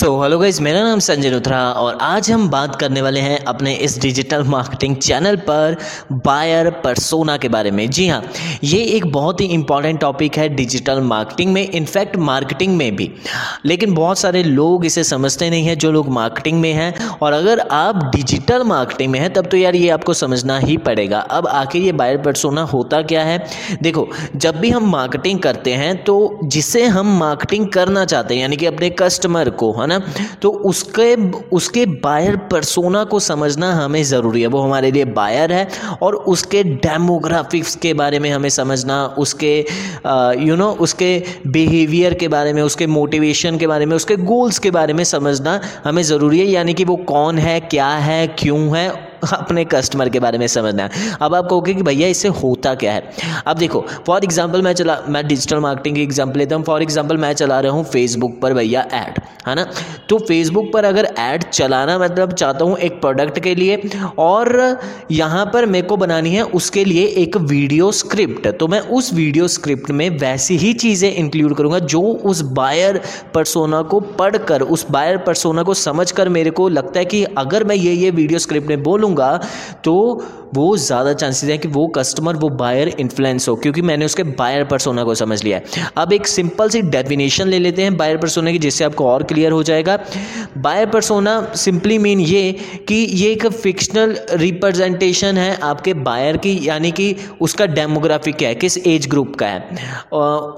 So hello guys मेरा नाम संजय लुथरा और आज हम बात करने वाले हैं अपने इस डिजिटल मार्केटिंग चैनल पर बायर परसोना के बारे में। जी हाँ ये एक बहुत ही इंपॉर्टेंट टॉपिक है डिजिटल मार्केटिंग में इनफैक्ट मार्केटिंग में भी। लेकिन बहुत सारे लोग इसे समझते नहीं हैं, जो लोग मार्केटिंग में हैं। और अगर आप डिजिटल मार्केटिंग में हैं, तब तो यार ये आपको समझना ही पड़ेगा। अब आखिर ये बायर परसोना होता क्या है? देखो, जब भी हम मार्केटिंग करते हैं तो जिसे हम मार्केटिंग करना चाहते हैं, यानी कि अपने कस्टमर को, है ना? तो उसके उसके बायर परसोना को समझना हमें ज़रूरी है। वो हमारे लिए बायर है और उसके डेमोग्राफिक्स के बारे में हमें समझना, उसके यू नो उसके बिहेवियर के बारे में, उसके मोटिवेशन के बारे में, उसके गोल्स के बारे में समझना हमें ज़रूरी है। यानी कि वो कौन है, क्या है, क्यों है अपने कस्टमर के बारे में समझना है। अब आप कहोगे कि भैया, इससे होता क्या है? अब देखो फॉर एग्ज़ाम्पल मैं चला, मैं डिजिटल मार्केटिंग की एग्ज़ाम्पल लेता हूँ। फॉर एग्ज़ाम्पल मैं चला रहा हूँ फेसबुक पर भैया ऐड है ना? तो फेसबुक पर अगर ऐड चलाना मतलब चाहता हूँ एक प्रोडक्ट के लिए, और यहाँ पर मेरे को बनानी है उसके लिए एक वीडियो स्क्रिप्ट तो मैं उस वीडियो स्क्रिप्ट में वैसी ही चीज़ें इंक्लूड करूँगा जो उस बायर परसोना को पढ़कर, उस बायर परसोना को समझकर मेरे को लगता है कि अगर मैं ये ये वीडियो स्क्रिप्ट में बोलूँ करूँगा तो वो ज़्यादा चांसेस हैं कि वो कस्टमर वो बायर इन्फ्लुएंस हो, क्योंकि मैंने उसके बायर परसोना को समझ लिया है। अब एक सिंपल सी डेफिनेशन ले लेते हैं बायर परसोना की, जिससे आपको और क्लियर हो जाएगा। बायर परसोना सिंपली मीन ये कि ये एक फिक्शनल रिप्रेजेंटेशन है आपके बायर की, यानी कि उसका डेमोग्राफिक क्या है, किस एज ग्रुप का है।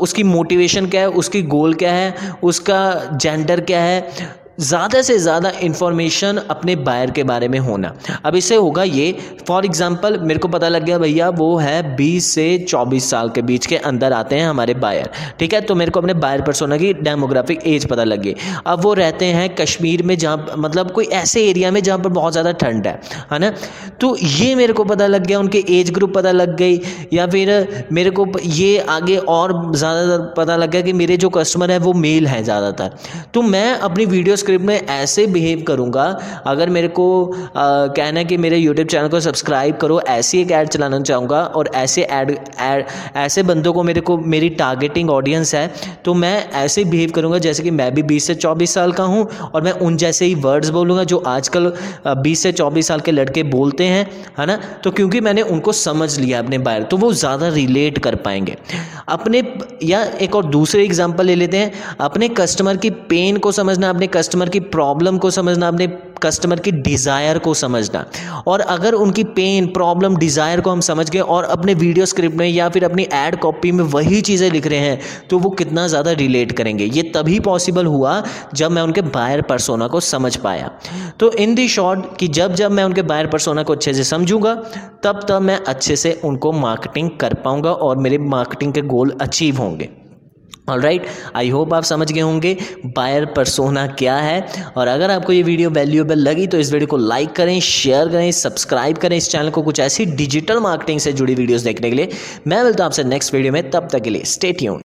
उसकी मोटिवेशन क्या है, उसकी गोल क्या है, उसका जेंडर क्या है ज़्यादा से ज़्यादा इन्फॉर्मेशन अपने बायर के बारे में होना। अब इससे होगा ये फॉर एग्ज़ाम्पल मेरे को पता लग गया भैया, वो है 20 से 24 साल के बीच के अंदर आते हैं हमारे बायर ठीक है? तो मेरे को अपने बायर परसोना की डेमोग्राफिक एज पता लग गई। अब वो रहते हैं कश्मीर में जहाँ मतलब कोई ऐसे एरिया में जहाँ पर बहुत ज़्यादा ठंड है है ना? तो ये मेरे को पता लग गया, उनके एज ग्रुप पता लग गई, या फिर मेरे को ये आगे और ज़्यादा पता लग गया कि मेरे जो कस्टमर है वो मेल हैं ज़्यादातर। तो मैं अपनी वीडियो स्क्रिप्ट में ऐसे बिहेव करूँगा। अगर मेरे को कहना है कि मेरे यूट्यूब चैनल को सब्सक्राइब करो, ऐसी एक ऐड चलाना चाहूँगा और ऐसे ऐड ऐसे बंदों को मेरे को, मेरी टारगेटिंग ऑडियंस है तो मैं ऐसे बिहेव करूँगा जैसे कि मैं भी बीस से चौबीस साल का हूँ और मैं उन जैसे ही वर्ड्स बोलूँगा जो आजकल बीस से चौबीस साल के लड़के बोलते हैं, है ना? तो क्योंकि मैंने उनको समझ लिया अपने बारे तो वो ज़्यादा रिलेट कर पाएँगे। अपने, या एक और दूसरे एग्ज़ाम्पल ले लेते हैं। अपने कस्टमर की पेन को समझना, अपने कस्टमर कस्टमर की प्रॉब्लम को समझना, अपने कस्टमर की डिज़ायर को समझना। और अगर उनकी पेन प्रॉब्लम डिज़ायर को हम समझ गए और अपने वीडियो स्क्रिप्ट में या फिर अपनी एड कॉपी में वही चीज़ें लिख रहे हैं तो वो कितना ज़्यादा रिलेट करेंगे। ये तभी पॉसिबल हुआ जब मैं उनके बायर परसोना को समझ पाया। तो इन दी शॉर्ट कि जब जब मैं उनके बायर परसोना को अच्छे से समझूँगा, तब तब मैं अच्छे से उनको मार्केटिंग कर पाऊँगा और मेरे मार्केटिंग के गोल अचीव होंगे। ऑल राइट आई होप आप समझ गए होंगे बायर परसोना क्या है। और अगर आपको ये वीडियो वैल्यूएबल लगी तो इस वीडियो को लाइक करें शेयर करें सब्सक्राइब करें इस चैनल को कुछ ऐसी डिजिटल मार्केटिंग से जुड़ी वीडियोस देखने के लिए। मैं मिलता हूँ आपसे नेक्स्ट वीडियो में, तब तक के लिए स्टेट